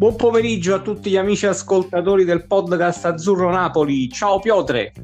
Buon pomeriggio a tutti gli amici ascoltatori del podcast Azzurro Napoli. Ciao Piotre.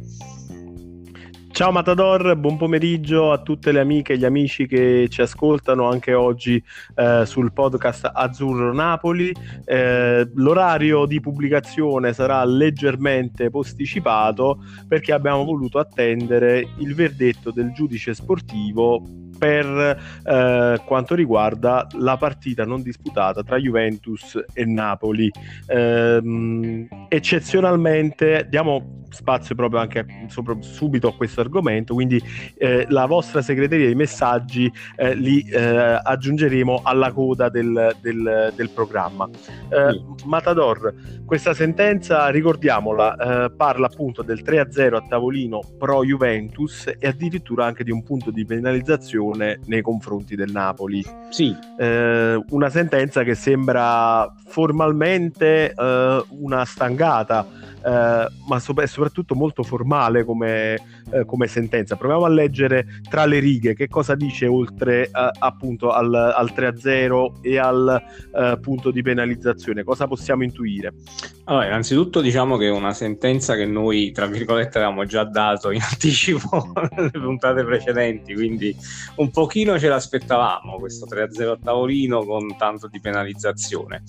Ciao Matador, buon pomeriggio a tutte le amiche e gli amici che ci ascoltano anche oggi eh, sul podcast Azzurro Napoli. Eh, l'orario di pubblicazione sarà leggermente posticipato perché abbiamo voluto attendere il verdetto del giudice sportivo per eh, quanto riguarda la partita non disputata tra Juventus e Napoli. Ehm, eccezionalmente diamo spazio proprio anche sopra, subito a questo argomento, quindi eh, la vostra segreteria di messaggi eh, li eh, aggiungeremo alla coda del, del, del programma. Eh, Matador, questa sentenza, ricordiamola, eh, parla appunto del 3-0 a tavolino pro Juventus e addirittura anche di un punto di penalizzazione nei confronti del Napoli. Sì. Eh, una sentenza che sembra formalmente eh, una stangata, eh, ma so- soprattutto molto formale come, eh, come, sentenza. Proviamo a leggere tra le righe che cosa dice oltre eh, appunto al, al 3-0 e al eh, punto di penalizzazione, cosa possiamo intuire? Allora, innanzitutto diciamo che è una sentenza che noi, tra virgolette, avevamo già dato in anticipo nelle puntate precedenti, quindi un pochino ce l'aspettavamo, questo 3-0 a tavolino con tanto di penalizzazione.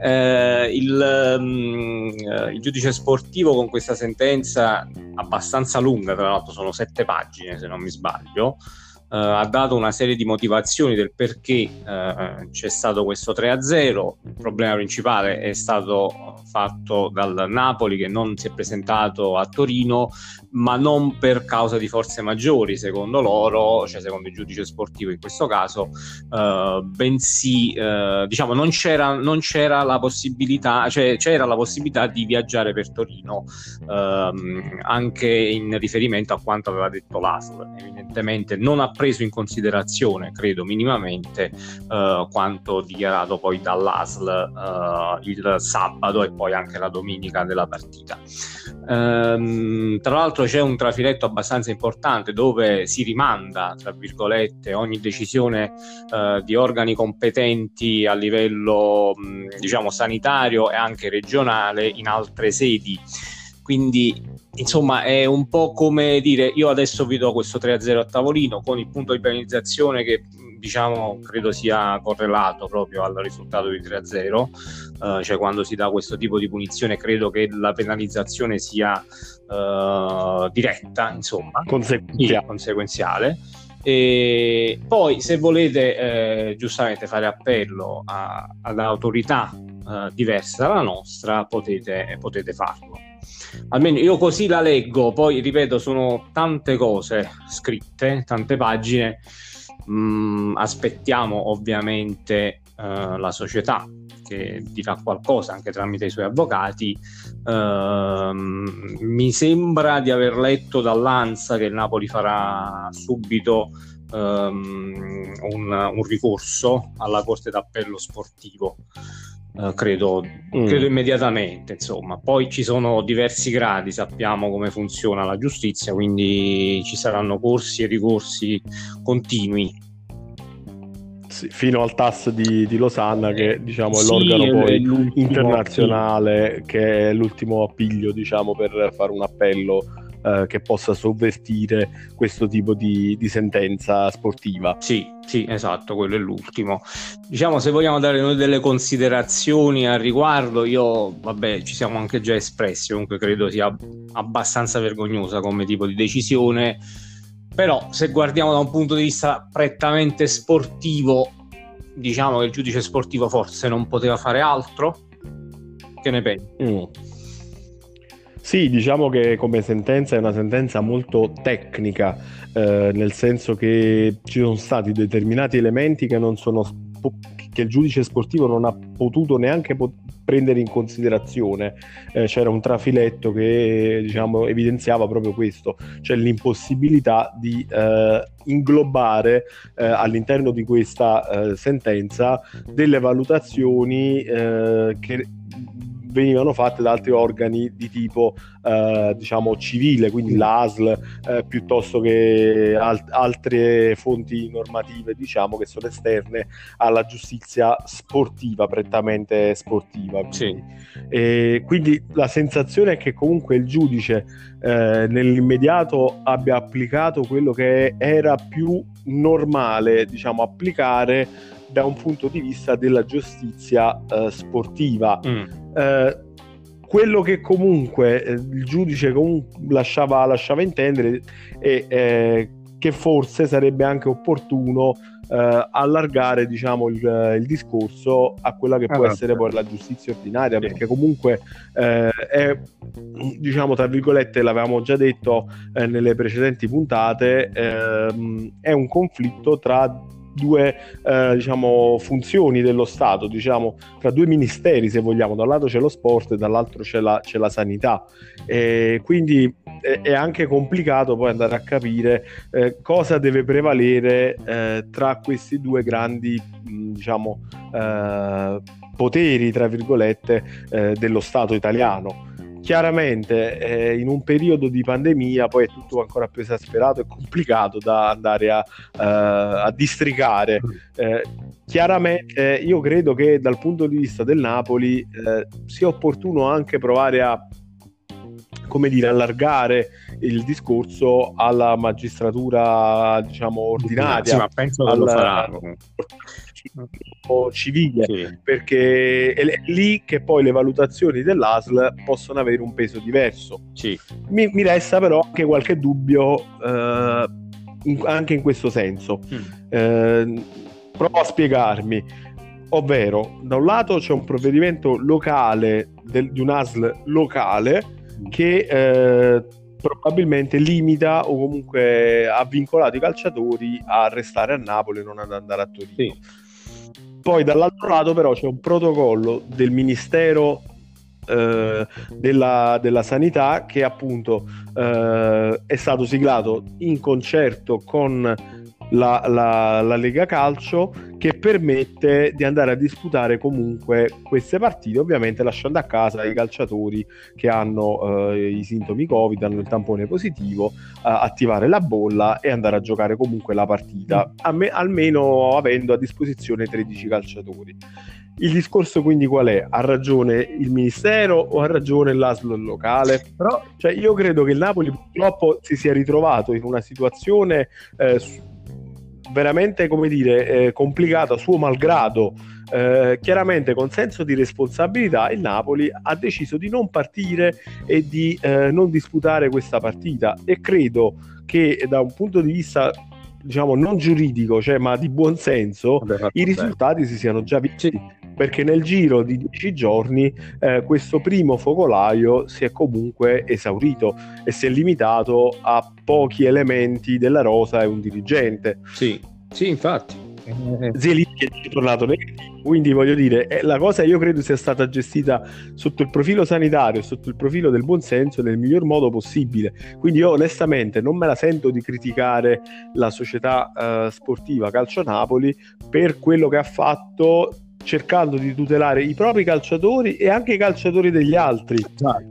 Eh, il, um, il, giudice sportivo con questa sentenza abbastanza lunga, tra l'altro sono sette pagine se non mi sbaglio, Uh, ha dato una serie di motivazioni del perché uh, c'è stato questo 3-0. Il problema principale è stato fatto dal Napoli che non si è presentato a Torino, ma non per causa di forze maggiori, secondo loro, cioè secondo il giudice sportivo in questo caso, uh, bensì diciamo non c'era, non c'era, la possibilità, cioè c'era la possibilità di viaggiare per Torino ehm, anche in riferimento a quanto aveva detto l'ASL. Evidentemente non ha preso in considerazione, credo minimamente, uh, quanto dichiarato poi dall'ASL uh, il sabato e poi anche la domenica della partita. Um, tra l'altro c'è un trafiletto abbastanza importante dove si rimanda, tra virgolette, ogni decisione uh, di organi competenti a livello mh, diciamo sanitario e anche regionale in altre sedi. Quindi, insomma, è un po' come dire: io adesso vi do questo 3-0 a tavolino con il punto di penalizzazione che diciamo credo sia correlato proprio al risultato di 3-0. Uh, eh, cioè, quando si dà questo tipo di punizione, credo che la penalizzazione sia uh, diretta, insomma, conseguenziale. conseguenziale. E poi, se volete eh, giustamente fare appello a, ad autorità eh, diverse dalla nostra, potete, potete farlo almeno io così la leggo, poi ripeto, sono tante cose scritte, tante pagine. Mm, aspettiamo ovviamente uh, la società che dirà qualcosa anche tramite i suoi avvocati. Uh, mi sembra di aver letto dall'ANSA che il Napoli farà subito um, un, un ricorso alla Corte d'Appello sportivo. Uh, credo, mm. credo, immediatamente. Insomma, poi ci sono diversi gradi, sappiamo come funziona la giustizia, quindi ci saranno corsi e ricorsi continui. Sì, fino al TAS di, di Losanna, che diciamo, è sì, l'organo poi internazionale, che è l'ultimo appiglio diciamo, per fare un appello eh, che possa sovvertire questo tipo di, di, sentenza sportiva. Sì, sì, esatto, quello è l'ultimo. Diciamo, se vogliamo dare noi delle considerazioni al riguardo, io, vabbè, ci siamo anche già espressi, comunque credo sia abbastanza vergognosa come tipo di decisione, però se guardiamo da un punto di vista prettamente sportivo, diciamo che il giudice sportivo forse non poteva fare altro. Che ne pensi? Mm. Sì, diciamo che come sentenza è una sentenza molto tecnica, eh, nel senso che ci sono stati determinati elementi che, sono, che il giudice sportivo non ha potuto neanche pot- prendere in considerazione. Eh, c'era un trafiletto che diciamo, evidenziava proprio questo, cioè l'impossibilità di eh, inglobare eh, all'interno di questa eh, sentenza delle valutazioni eh, che venivano fatte da altri organi di tipo eh, diciamo civile, quindi l'ASL eh, piuttosto che al- altre fonti normative diciamo che sono esterne alla giustizia sportiva, prettamente sportiva. Quindi. Sì. E quindi la sensazione è che comunque il giudice eh, nell'immediato abbia applicato quello che era più normale diciamo applicare da un punto di vista della giustizia eh, sportiva. Mm. Eh, quello che comunque eh, il giudice comunque lasciava, lasciava intendere è eh, che forse sarebbe anche opportuno eh, allargare diciamo, il, il, discorso a quella che può ah, essere poi la giustizia ordinaria, perché comunque eh, è, diciamo, tra virgolette, l'avevamo già detto nelle precedenti puntate, ehm, è un conflitto tra due eh, diciamo, funzioni dello Stato, diciamo, tra due ministeri se vogliamo, da un lato c'è lo sport e dall'altro c'è la, c'è la sanità. E quindi è, è, anche complicato poi andare a capire eh, cosa deve prevalere eh, tra questi due grandi diciamo, eh, poteri, tra virgolette, eh, dello Stato italiano chiaramente eh, in un periodo di pandemia poi è tutto ancora più esasperato e complicato da andare a, uh, a districare. Eh, chiaramente io credo che dal punto di vista del Napoli eh, sia opportuno anche provare a come dire, allargare il discorso alla magistratura, diciamo, ordinaria. Sì, ma penso che al, lo faranno civile, sì. perché è lì che poi le valutazioni dell'ASL possono avere un peso diverso. Sì. Mi, mi, resta però anche qualche dubbio eh, in, anche in questo senso. Mm. Eh, provo a spiegarmi. Ovvero, da un lato c'è un provvedimento locale del, di un ASL locale mm. che eh, probabilmente limita o comunque ha vincolato i calciatori a restare a Napoli e non ad andare a Torino. Sì. Poi dall'altro lato però c'è un protocollo del Ministero eh, della, della, Sanità che appunto eh, è stato siglato in concerto con la, la, la, Lega Calcio che permette di andare a disputare comunque queste partite, ovviamente lasciando a casa i calciatori che hanno eh, i sintomi Covid, hanno il tampone positivo, eh, attivare la bolla e andare a giocare comunque la partita, me, almeno avendo a disposizione 13 calciatori. Il discorso quindi qual è? Ha ragione il ministero o ha ragione l'ASL locale? Però cioè, io credo che il Napoli purtroppo si sia ritrovato in una situazione eh, veramente, come dire, eh, complicata, suo malgrado. Eh, chiaramente con senso di responsabilità il Napoli ha deciso di non partire e di eh, non disputare questa partita. E credo che da un punto di vista diciamo non giuridico cioè, ma di buon senso i risultati si siano già visti perché nel giro di dieci giorni eh, questo primo focolaio si è comunque esaurito e si è limitato a pochi elementi della rosa e un dirigente. Sì, sì infatti. Zelinski è tornato negativo, quindi voglio dire, eh, la cosa io credo sia stata gestita sotto il profilo sanitario, sotto il profilo del buonsenso nel miglior modo possibile. Quindi io onestamente non me la sento di criticare la società uh, sportiva Calcio Napoli per quello che ha fatto cercando di tutelare i propri calciatori e anche i calciatori degli altri,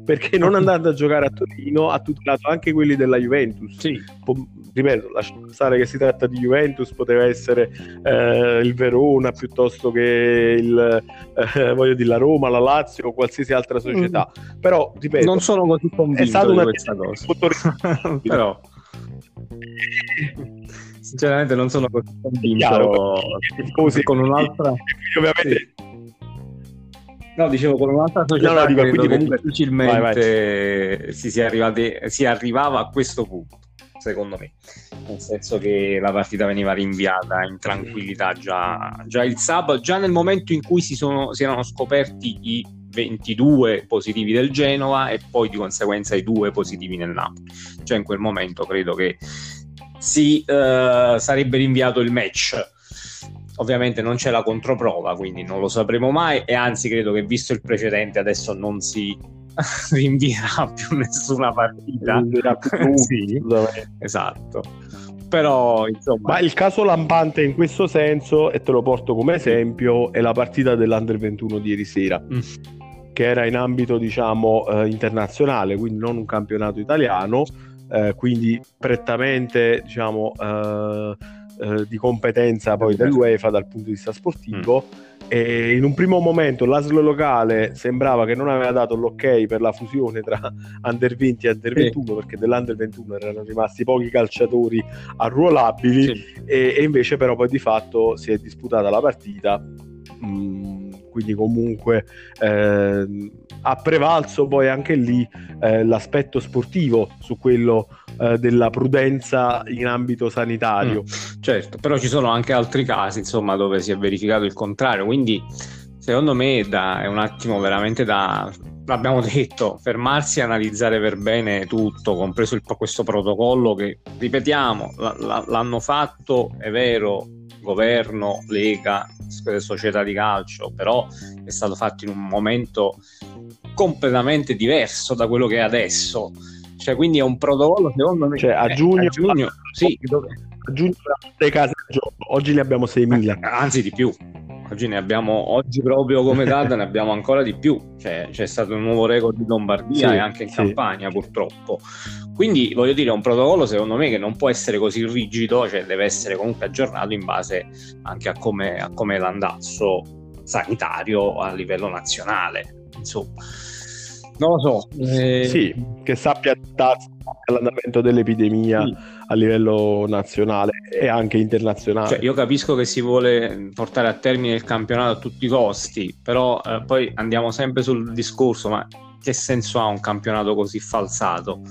perché non andando a giocare a Torino ha tutelato anche quelli della Juventus. Sì. Po- ripeto, lasciando stare che si tratta di Juventus, poteva essere eh, il Verona piuttosto che il, eh, voglio dire, la Roma, la Lazio o qualsiasi altra società. Mm. Però, ripeto, non sono così convinto è stata una questa cosa. Però sinceramente non sono così convinto Scusi, con un'altra ovviamente sì. No, dicevo con un'altra società no, no, dico, quindi comunque difficilmente vai, vai. Si, si, arrivati, si arrivava a questo punto, secondo me. Nel senso che la partita veniva rinviata in tranquillità già, già il sabato, già nel momento in cui si, sono, si erano scoperti i 22 positivi del Genova e poi di conseguenza i due positivi nel Napoli. Cioè in quel momento credo che si uh, sarebbe rinviato il match. Ovviamente non c'è la controprova, quindi non lo sapremo mai e anzi credo che visto il precedente adesso non si rinvierà più nessuna partita. Più sì, esatto. Però insomma... Ma il caso lampante in questo senso, e te lo porto come esempio, è la partita dell'Under 21 di ieri sera. Mm che era in ambito diciamo eh, internazionale, quindi non un campionato italiano, eh, quindi prettamente diciamo eh, eh, di competenza poi dell'UEFA dal punto di vista sportivo. Mm. E in un primo momento l'ASL locale sembrava che non aveva dato l'ok per la fusione tra Under 20 e Under 21 sì. perché dell'Under 21 erano rimasti pochi calciatori arruolabili sì. e, e, invece però poi di fatto si è disputata la partita mh, mm, quindi comunque eh, ha prevalso poi anche lì eh, l'aspetto sportivo su quello eh, della prudenza in ambito sanitario. Mm, certo, però ci sono anche altri casi insomma, dove si è verificato il contrario, quindi secondo me da, è un attimo veramente da, l'abbiamo detto, fermarsi e analizzare per bene tutto, compreso il, questo protocollo che, ripetiamo, l- l- l'hanno fatto, è vero, governo, lega, società di calcio, però è stato fatto in un momento completamente diverso da quello che è adesso. Cioè, quindi è un protocollo secondo me. Cioè, a giugno, a giugno sì, a giugno le case oggi ne abbiamo 6.000. Anzi, di più. Oggi ne abbiamo, oggi proprio come data ne abbiamo ancora di più. Cioè, c'è stato un nuovo record in Lombardia sì, e anche in sì. Campania, purtroppo. Quindi voglio dire, è un protocollo secondo me che non può essere così rigido, cioè deve essere comunque aggiornato in base anche a come, a come è l'andazzo sanitario a livello nazionale. Insomma, non lo so. Eh... Sì, che sappia adattarsi all'andamento dell'epidemia sì. a livello nazionale e anche internazionale. Cioè, io capisco che si vuole portare a termine il campionato a tutti i costi, però eh, poi andiamo sempre sul discorso, ma che senso ha un campionato così falsato?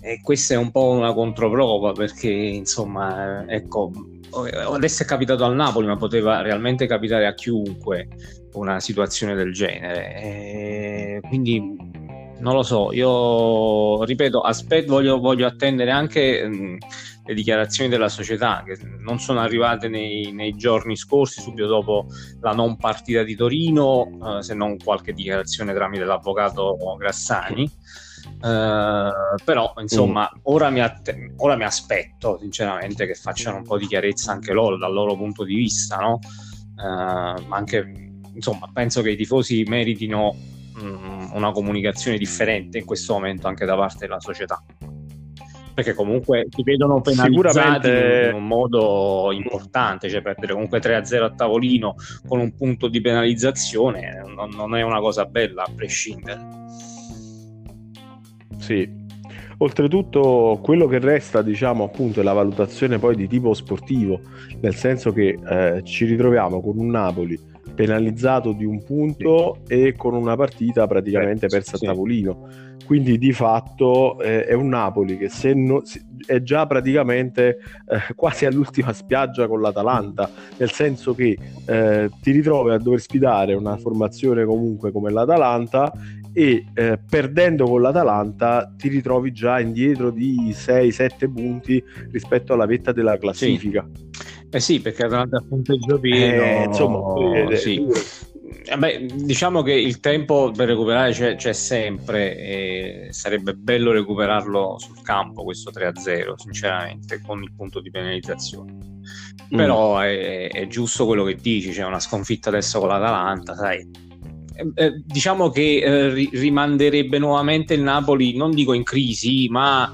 E questa è un po' una controprova perché, insomma, ecco, adesso è capitato al Napoli, ma poteva realmente capitare a chiunque una situazione del genere. E quindi non lo so, io ripeto, aspetto, voglio, voglio attendere anche mh, le dichiarazioni della società che non sono arrivate nei, nei, giorni scorsi, subito dopo la non partita di Torino, eh, se non qualche dichiarazione tramite l'avvocato Grassani. Uh, però insomma mm. ora, mi att- ora, mi aspetto sinceramente che facciano un po' di chiarezza anche loro dal loro punto di vista no? uh, anche insomma penso che i tifosi meritino um, una comunicazione differente in questo momento anche da parte della società perché comunque si vedono penalizzati in un modo importante, cioè perdere comunque 3-0 a tavolino con un punto di penalizzazione non, non è una cosa bella a prescindere. Sì. Oltretutto quello che resta, diciamo, appunto, è la valutazione poi di tipo sportivo, nel senso che eh, ci ritroviamo con un Napoli penalizzato di un punto sì. e con una partita praticamente eh, persa sì. a tavolino. Quindi di fatto eh, è un Napoli che se no, è già praticamente eh, quasi all'ultima spiaggia con l'Atalanta, nel senso che eh, ti ritrovi a dover sfidare una formazione comunque come l'Atalanta e eh, perdendo con l'Atalanta ti ritrovi già indietro di 6-7 punti rispetto alla vetta della classifica. Sì. Eh sì, perché Atalanta ha punteggio pieno. Eh, insomma, eh, sì. Eh, beh, diciamo che il tempo per recuperare c'è, c'è sempre e sarebbe bello recuperarlo sul campo questo 3-0, sinceramente, con il punto di penalizzazione. Mm. Però è, è, giusto quello che dici, c'è una sconfitta adesso con l'Atalanta, sai, eh, eh, diciamo che eh, rimanderebbe nuovamente il Napoli, non dico in crisi, ma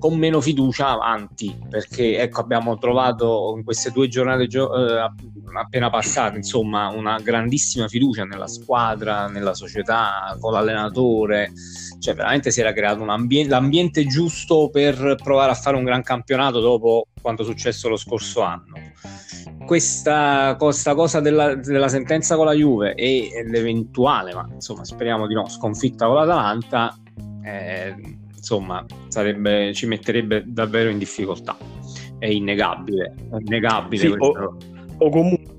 con meno fiducia avanti, perché ecco, abbiamo trovato in queste due giornate gio- eh, appena passate, insomma, una grandissima fiducia nella squadra, nella società, con l'allenatore, cioè veramente si era creato un ambiente, l'ambiente giusto per provare a fare un gran campionato dopo quanto è successo lo scorso anno. Questa, questa cosa della, della, sentenza con la Juve e l'eventuale, ma insomma speriamo di no, sconfitta con l'Atalanta, eh, insomma sarebbe, ci metterebbe davvero in difficoltà. È innegabile, è innegabile. Sì, o, o, comunque,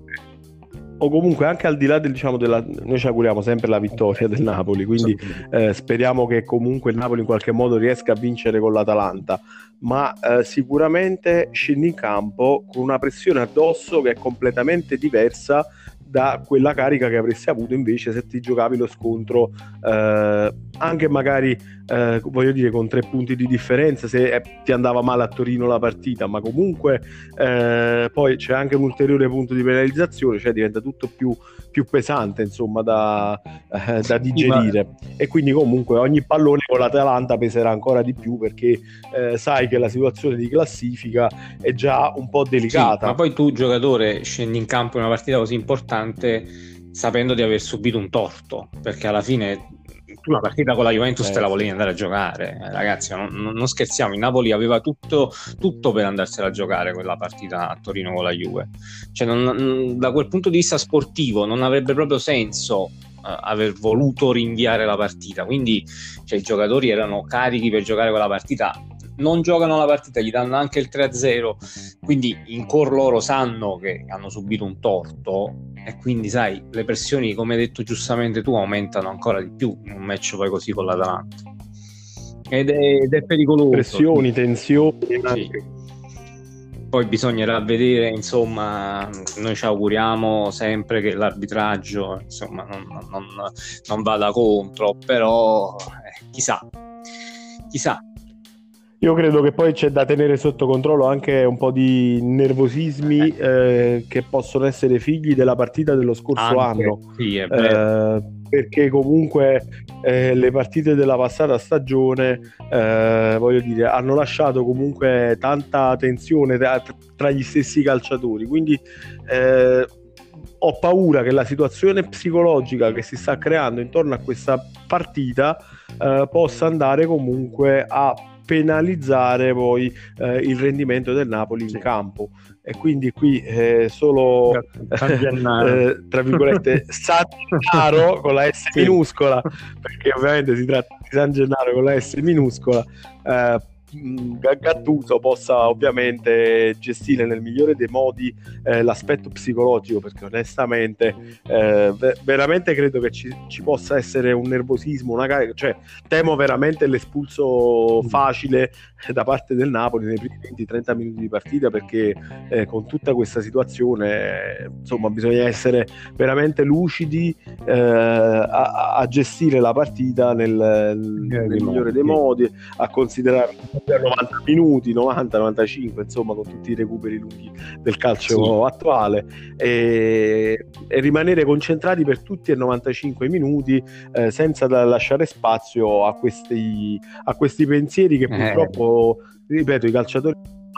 o, comunque, anche al di là del, diciamo, della... Noi ci auguriamo sempre la vittoria del Napoli, quindi eh, speriamo che comunque il Napoli in qualche modo riesca a vincere con l'Atalanta ma eh, sicuramente scendi in campo con una pressione addosso che è completamente diversa da quella carica che avresti avuto invece se ti giocavi lo scontro eh, anche magari eh, voglio dire con tre punti di differenza se eh, ti andava male a Torino la partita ma comunque eh, poi c'è anche un ulteriore punto di penalizzazione cioè diventa tutto più più pesante insomma da, eh, da digerire e quindi comunque ogni pallone con l'Atalanta peserà ancora di più perché eh, sai che la situazione di classifica è già un po' delicata. Sì, ma poi tu giocatore scendi in campo in una partita così importante sapendo di aver subito un torto perché alla fine tu la partita con la Juventus eh, te la volevi andare a giocare, eh, ragazzi. Non, non, scherziamo. Il Napoli aveva tutto, tutto, per andarsela a giocare quella partita a Torino con la Juve. Cioè, non, da quel punto di vista sportivo, non avrebbe proprio senso uh, aver voluto rinviare la partita. Quindi, cioè, i giocatori erano carichi per giocare quella partita non giocano la partita, gli danno anche il 3-0, quindi in cor loro sanno che hanno subito un torto e quindi sai, le pressioni, come hai detto giustamente tu, aumentano ancora di più in un match poi così con l'Atalanta. Ed è, ed è pericoloso. Pressioni, tensioni. Sì. Poi bisognerà vedere, insomma, noi ci auguriamo sempre che l'arbitraggio insomma, non, non, non vada contro, però eh, chissà, chissà, io credo che poi c'è da tenere sotto controllo anche un po' di nervosismi eh, che possono essere figli della partita dello scorso anche, anno. Sì, eh, perché comunque eh, le partite della passata stagione, eh, voglio dire, hanno lasciato comunque tanta tensione tra, tra gli stessi calciatori. Quindi eh, ho paura che la situazione psicologica che si sta creando intorno a questa partita eh, possa andare comunque a penalizzare poi eh, il rendimento del Napoli in campo. E quindi qui eh, solo eh, tra virgolette San Gennaro con la S minuscola perché ovviamente si tratta di San Gennaro con la S minuscola eh, Gattuso possa ovviamente gestire nel migliore dei modi eh, l'aspetto psicologico perché onestamente eh, veramente credo che ci, ci, possa essere un nervosismo una cioè temo veramente l'espulso facile da parte del Napoli nei primi 20-30 minuti di partita perché eh, con tutta questa situazione insomma bisogna essere veramente lucidi eh, a, a, gestire la partita nel, nel migliore dei modi a considerare 90 minuti, 90-95, insomma, con tutti i recuperi lunghi del calcio sì. attuale e, e, rimanere concentrati per tutti e 95 minuti eh, senza lasciare spazio a questi, a questi pensieri che eh. purtroppo, ripeto, i calciatori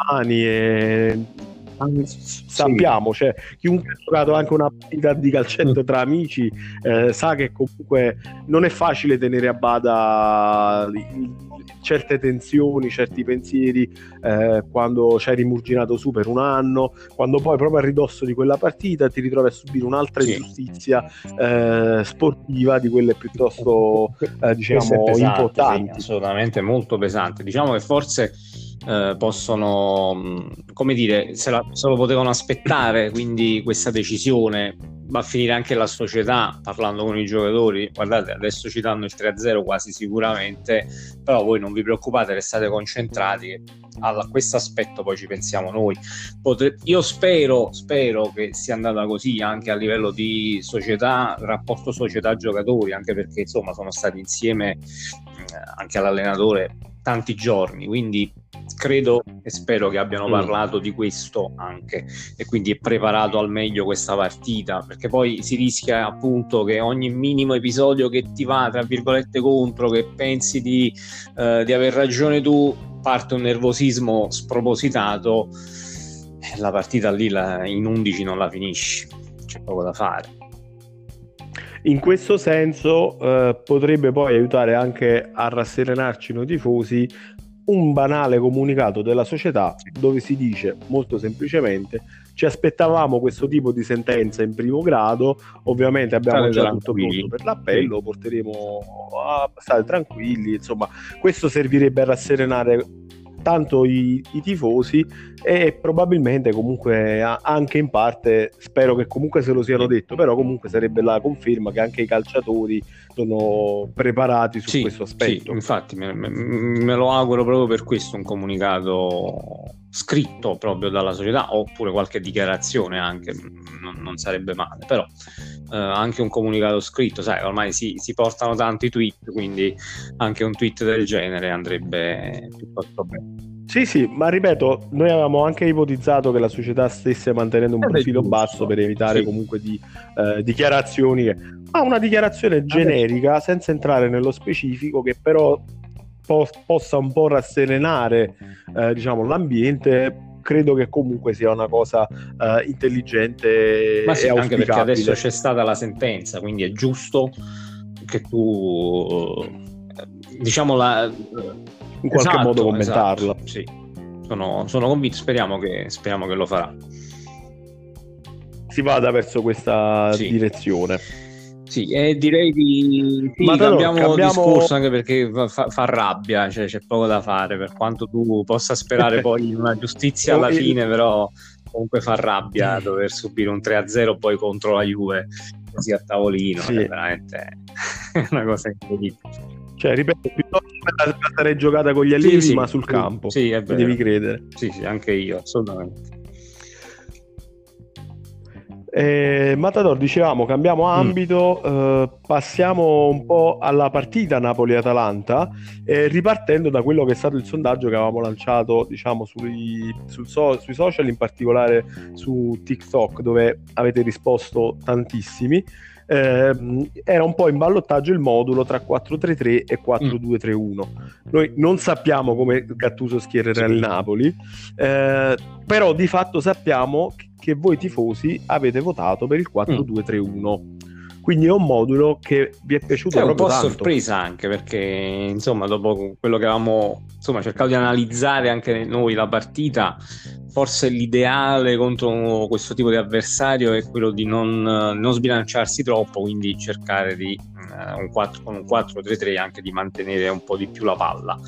umani e sappiamo, cioè, chiunque ha giocato anche una partita di calcetto tra amici eh, sa che comunque non è facile tenere a bada certe tensioni, certi pensieri eh, quando ci hai rimurginato su per un anno, quando poi proprio a ridosso di quella partita ti ritrovi a subire un'altra sì. ingiustizia eh, sportiva di quelle piuttosto eh, diciamo pesante, importanti. Sì, assolutamente molto pesante. Diciamo che forse eh, possono, mm, come dire, se, la, se, lo potevano aspettare, quindi questa decisione va a finire anche la società parlando con i giocatori. Guardate, adesso ci danno il 3-0 quasi sicuramente, però voi non vi preoccupate, restate concentrati. A questo aspetto poi ci pensiamo noi. Potre... Io spero, spero che sia andata così anche a livello di società, rapporto società-giocatori, anche perché insomma sono stati insieme eh, anche all'allenatore tanti giorni, quindi credo e spero che abbiano mm. parlato di questo anche e quindi è preparato al meglio questa partita perché poi si rischia appunto che ogni minimo episodio che ti va tra virgolette contro che pensi di, eh, di aver ragione tu parte un nervosismo spropositato e la partita lì la, in 11 non la finisci c'è poco da fare in questo senso eh, potrebbe poi aiutare anche a rasserenarci noi tifosi un banale comunicato della società dove si dice molto semplicemente ci aspettavamo questo tipo di sentenza in primo grado, ovviamente abbiamo già tutto pronto per l'appello, porteremo a stare tranquilli, insomma questo servirebbe a rasserenare tanto i, i, tifosi e probabilmente comunque anche in parte spero che comunque se lo siano detto però comunque sarebbe la conferma che anche i calciatori sono preparati su sì, questo aspetto. sì, infatti me, me, me, lo auguro proprio per questo un comunicato scritto proprio dalla società oppure qualche dichiarazione anche non, non sarebbe male però eh, anche un comunicato scritto sai ormai si, si portano tanti tweet quindi anche un tweet del genere andrebbe piuttosto bene Sì, sì, ma ripeto, noi avevamo anche ipotizzato che la società stesse mantenendo un eh profilo giusto. basso per evitare sì. comunque di eh, dichiarazioni. Ma una dichiarazione generica, senza entrare nello specifico, che però po- possa un po' rasserenare eh, diciamo, l'ambiente credo che comunque sia una cosa uh, intelligente Ma sì, anche perché adesso c'è stata la sentenza quindi è giusto che tu diciamo la in qualche esatto, modo commentarla esatto, sì. sono, sono convinto speriamo che, speriamo che lo farà si vada verso questa sì. direzione sì, e direi di sì, Ma cambiamo, cambiamo discorso anche perché fa, fa rabbia, cioè, c'è poco da fare per quanto tu possa sperare poi in una giustizia alla fine, però comunque fa rabbia dover subire un 3-0 poi contro la Juve così a tavolino, sì. è veramente una cosa incredibile. Cioè, ripeto, piuttosto la sarei giocata con gli allievi, sì, ma sul campo. Sì, è vero. Devi credere. Sì, sì, anche io, assolutamente. Eh, Matador, dicevamo, cambiamo mm. ambito, mm. eh, passiamo un po' alla partita Napoli-Atalanta, eh, ripartendo da quello che è stato il sondaggio che avevamo lanciato diciamo, sui, so, sui, social, in particolare su TikTok, dove avete risposto tantissimi. Eh, era un po' in ballottaggio il modulo tra 4-3-3 e 4-2-3-1. Mm. Noi non sappiamo come Gattuso schiererà il Napoli, eh, però di fatto sappiamo che che voi tifosi avete votato per il 4-2-3-1. Quindi è un modulo che vi è piaciuto è un po' tanto. sorpresa anche perché insomma dopo quello che avevamo insomma, cercato di analizzare anche noi la partita forse l'ideale contro questo tipo di avversario è quello di non, non sbilanciarsi troppo quindi cercare di uh, un 4, con un 4-3-3 anche di mantenere un po' di più la palla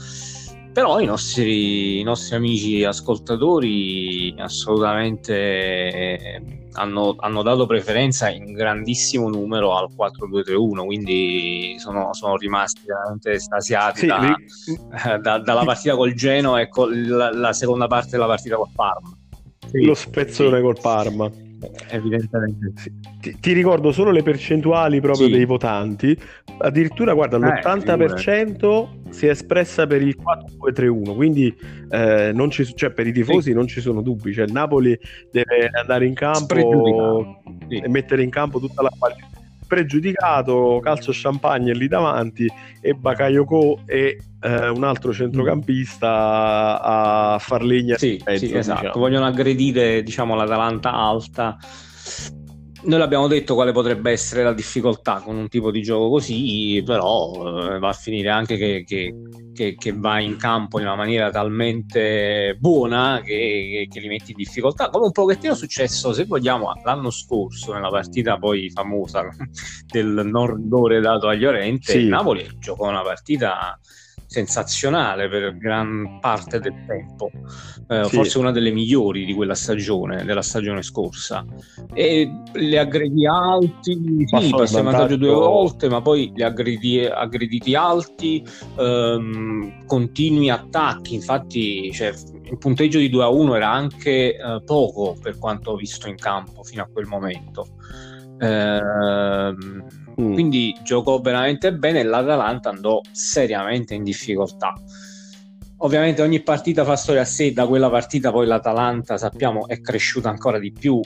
però i nostri, i nostri amici ascoltatori assolutamente eh, hanno, hanno, dato preferenza in grandissimo numero al 4-2-3-1 quindi sono, sono rimasti veramente estasiati sì, da, vi... da, dalla partita col Geno e con la, la, seconda parte della partita col Parma sì, lo spezzone sì. col Parma evidentemente sì. ti, ti, ricordo solo le percentuali proprio sì. dei votanti addirittura guarda l'80% eh, si è espressa per il 4-2-3-1 quindi eh, non ci, cioè, per i tifosi sì. non ci sono dubbi cioè, il Napoli deve andare in campo e mettere in campo tutta la qualità pregiudicato, calcio champagne lì davanti e Bakayoko e eh, un altro centrocampista a far legna. Sì, mezzo, sì esatto. Diciamo. Vogliono aggredire diciamo, l'Atalanta alta noi l'abbiamo detto quale potrebbe essere la difficoltà con un tipo di gioco così, però eh, va a finire anche che, che, che, che, va in campo in una maniera talmente buona che, li metti in difficoltà. Come un pochettino è successo, se vogliamo, l'anno scorso nella partita poi famosa del non rigore dato agli Orente, sì. il Napoli giocò una partita sensazionale per gran parte del tempo, eh, sì. forse una delle migliori di quella stagione, della stagione scorsa. E le aggredi alti, sì, passi in vantaggio due volte, ma poi li aggredi, aggrediti alti, ehm, continui attacchi, infatti cioè, il punteggio di 2 a 1 era anche eh, poco per quanto ho visto in campo fino a quel momento. Ehm, mm. Quindi giocò veramente bene e l'Atalanta andò seriamente in difficoltà. Ovviamente ogni partita fa storia a sé, da quella partita poi l'Atalanta sappiamo è cresciuta ancora di più,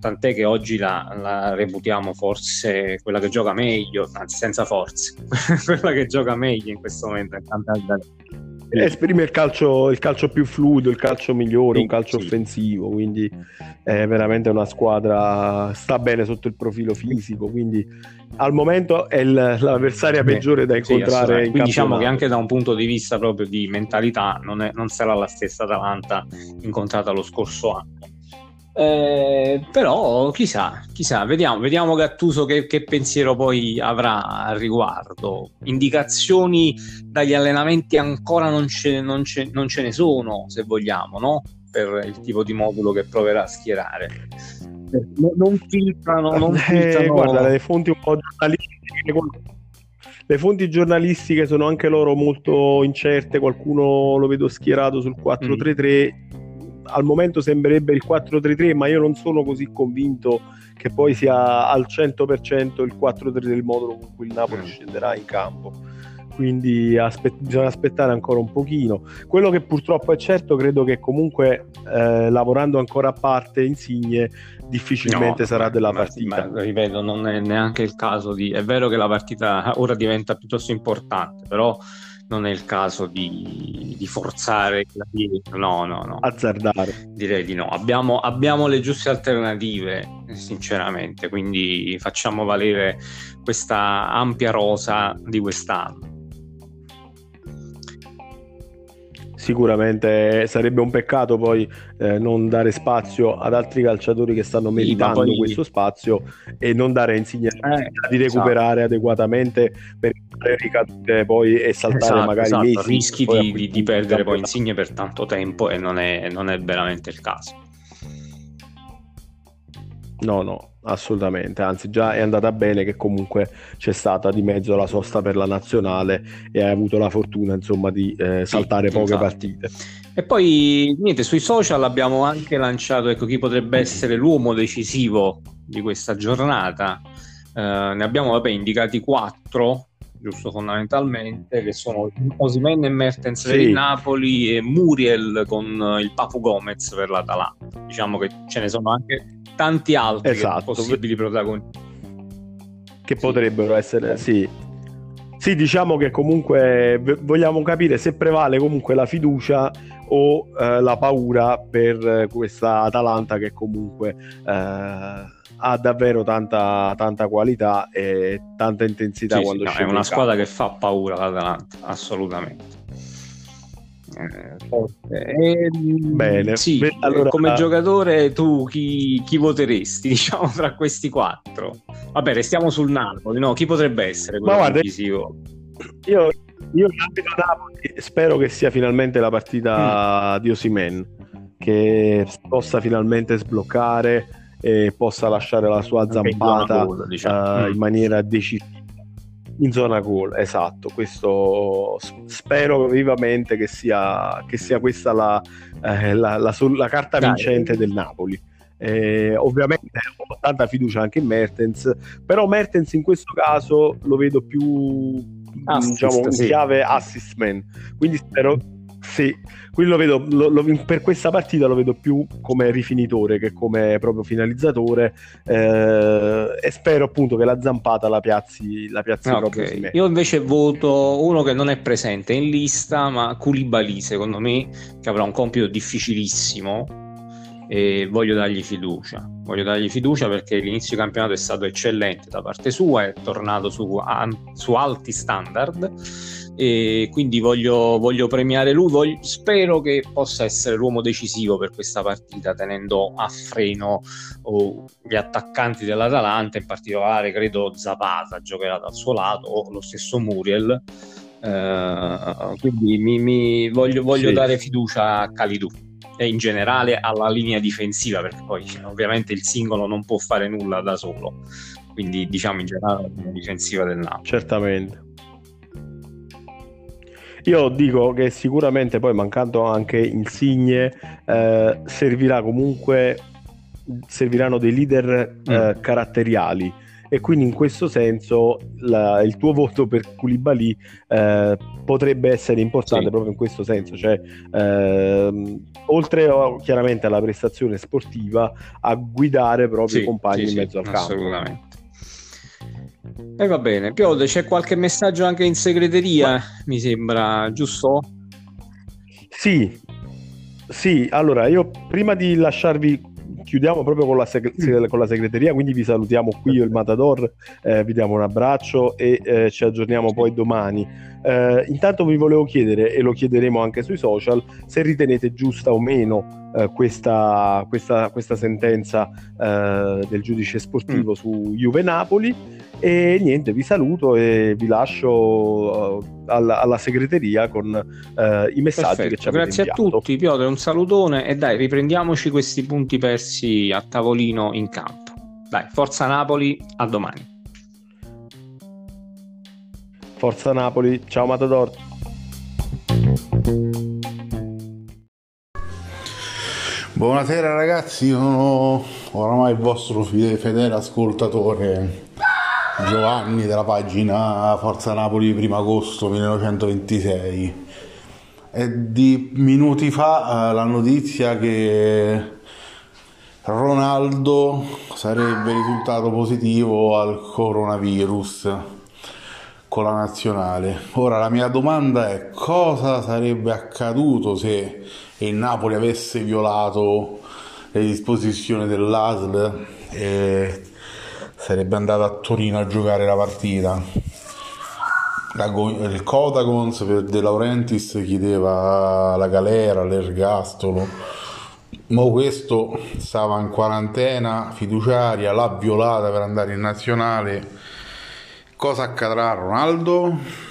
tant'è che oggi la, la, reputiamo forse quella che gioca meglio, anzi senza forze, quella che gioca meglio in questo momento. Esprime il calcio, il calcio, più fluido, il calcio migliore, sì, un calcio sì. offensivo, quindi è veramente una squadra, sta bene sotto il profilo fisico, quindi al momento è l'avversaria peggiore da incontrare. Sì, quindi diciamo che anche da un punto di vista proprio di mentalità non, è, non sarà la stessa Atalanta incontrata lo scorso anno. Eh, però chissà, chissà, vediamo, vediamo Gattuso che, che, pensiero poi avrà al riguardo. Indicazioni dagli allenamenti ancora non ce, non ce, non ce ne sono, se vogliamo, no? per il tipo di modulo che proverà a schierare. Non filtrano, non eh, filtrano... Eh, guarda, le fonti un po' giornalistiche le fonti giornalistiche sono anche loro molto incerte, qualcuno lo vedo schierato sul 4-3-3, mm al momento sembrerebbe il 4-3-3, ma io non sono così convinto che poi sia al 100% il 4-3 del modulo con cui il Napoli mm. scenderà in campo. quindi aspe- bisogna aspettare ancora un pochino. Quello che purtroppo è certo, credo che comunque eh, lavorando ancora a parte Insigne difficilmente no, sarà ma, della partita. Ma, ripeto, non è neanche il caso di... È vero che la partita ora diventa piuttosto importante, però non è il caso di, di forzare no no no. Azzardare. Direi di no. Abbiamo, abbiamo, le giuste alternative sinceramente. Quindi facciamo valere questa ampia rosa di quest'anno sicuramente sarebbe un peccato poi eh, non dare spazio ad altri calciatori che stanno meritando poi... questo spazio e non dare Insigne eh, di recuperare esatto. adeguatamente per ricadute poi e saltare esatto, magari esatto. mesi rischi di, di, di, perdere poi Insigne per tanto tempo e non è, non è veramente il caso no no assolutamente, anzi già è andata bene che comunque c'è stata di mezzo la sosta per la nazionale e hai avuto la fortuna insomma di eh, saltare sì, poche esatto. partite. E poi niente, sui social abbiamo anche lanciato ecco, chi potrebbe essere l'uomo decisivo di questa giornata. Eh, ne abbiamo vabbè, indicati quattro, giusto fondamentalmente, che sono Osimen e Mertens sì. per il Napoli e Muriel con il Papu Gomez per l'Atalanta. Diciamo che ce ne sono anche tanti altri esatto. possibili protagonisti. Che potrebbero essere, sì. Sì, diciamo che comunque vogliamo capire se prevale comunque la fiducia o eh, la paura per questa Atalanta che comunque eh, ha davvero tanta, tanta, qualità e tanta intensità sì, quando sì, no, È una squadra che fa paura l'Atalanta, assolutamente. Eh, Bene, sì, allora... come giocatore tu chi, chi, voteresti diciamo tra questi quattro? Vabbè, restiamo sul Napoli, no? Chi potrebbe essere quello Ma guarda, decisivo? Io, io Napoli spero che sia finalmente la partita mm. di Osimen che possa finalmente sbloccare e possa lasciare la sua zampata diciamo. uh, mm. in maniera decisiva in zona gol, esatto. Questo spero vivamente che sia, che sia questa la, eh, la, la, la carta Dai. vincente del Napoli. Eh, ovviamente ho tanta fiducia anche in Mertens, però Mertens in questo caso lo vedo più assist, diciamo, in chiave assist man. Quindi spero sì, quindi lo vedo, lo, lo, per questa partita lo vedo più come rifinitore che come proprio finalizzatore eh, e spero appunto che la zampata la piazzi, la piazzi okay. proprio Io invece voto uno che non è presente in lista, ma Koulibaly secondo me che avrà un compito difficilissimo e voglio dargli fiducia. Voglio dargli fiducia perché l'inizio di campionato è stato eccellente da parte sua, è tornato su, su alti standard e quindi voglio, voglio premiare lui. Voglio, spero che possa essere l'uomo decisivo per questa partita, tenendo a freno oh, gli attaccanti dell'Atalanta, in particolare credo Zapata giocherà dal suo lato o lo stesso Muriel. Uh, quindi mi, mi voglio, voglio sì. dare fiducia a Calidou e in generale alla linea difensiva perché poi ovviamente il singolo non può fare nulla da solo quindi diciamo in generale la linea difensiva del Napoli certamente io dico che sicuramente poi mancando anche Insigne eh, servirà comunque serviranno dei leader eh, mm. caratteriali e quindi in questo senso la, il tuo voto per Koulibaly eh, potrebbe essere importante sì. proprio in questo senso cioè ehm, oltre a, chiaramente alla prestazione sportiva a guidare proprio sì, i compagni sì, in mezzo al campo assolutamente e va bene, Piode, c'è qualche messaggio anche in segreteria, Ma... mi sembra, giusto? Sì, sì, allora io prima di lasciarvi chiudiamo proprio con la, seg- mm. con la, segreteria, quindi vi salutiamo qui io il Matador, eh, vi diamo un abbraccio e eh, ci aggiorniamo poi domani. Eh, intanto vi volevo chiedere, e lo chiederemo anche sui social, se ritenete giusta o meno eh, questa, questa, questa, sentenza eh, del giudice sportivo mm. su Juve Napoli e niente, vi saluto e vi lascio uh, alla, alla, segreteria con uh, i messaggi Perfetto. che ci avete Grazie inviato. a tutti, Piotr, un salutone e dai, riprendiamoci questi punti persi a tavolino in campo. Dai, forza Napoli, a domani. Forza Napoli, ciao Matador. Buonasera ragazzi, sono oramai il vostro fedele ascoltatore Giovanni della pagina Forza Napoli 1 agosto 1926 è di minuti fa eh, la notizia che Ronaldo sarebbe risultato positivo al coronavirus con la nazionale. Ora la mia domanda è cosa sarebbe accaduto se il Napoli avesse violato le disposizioni dell'ASL e sarebbe andato a Torino a giocare la partita. La, il Codagons per De Laurentiis chiedeva la galera, l'ergastolo, ma questo stava in quarantena fiduciaria, l'ha violata per andare in nazionale. Cosa accadrà a Ronaldo?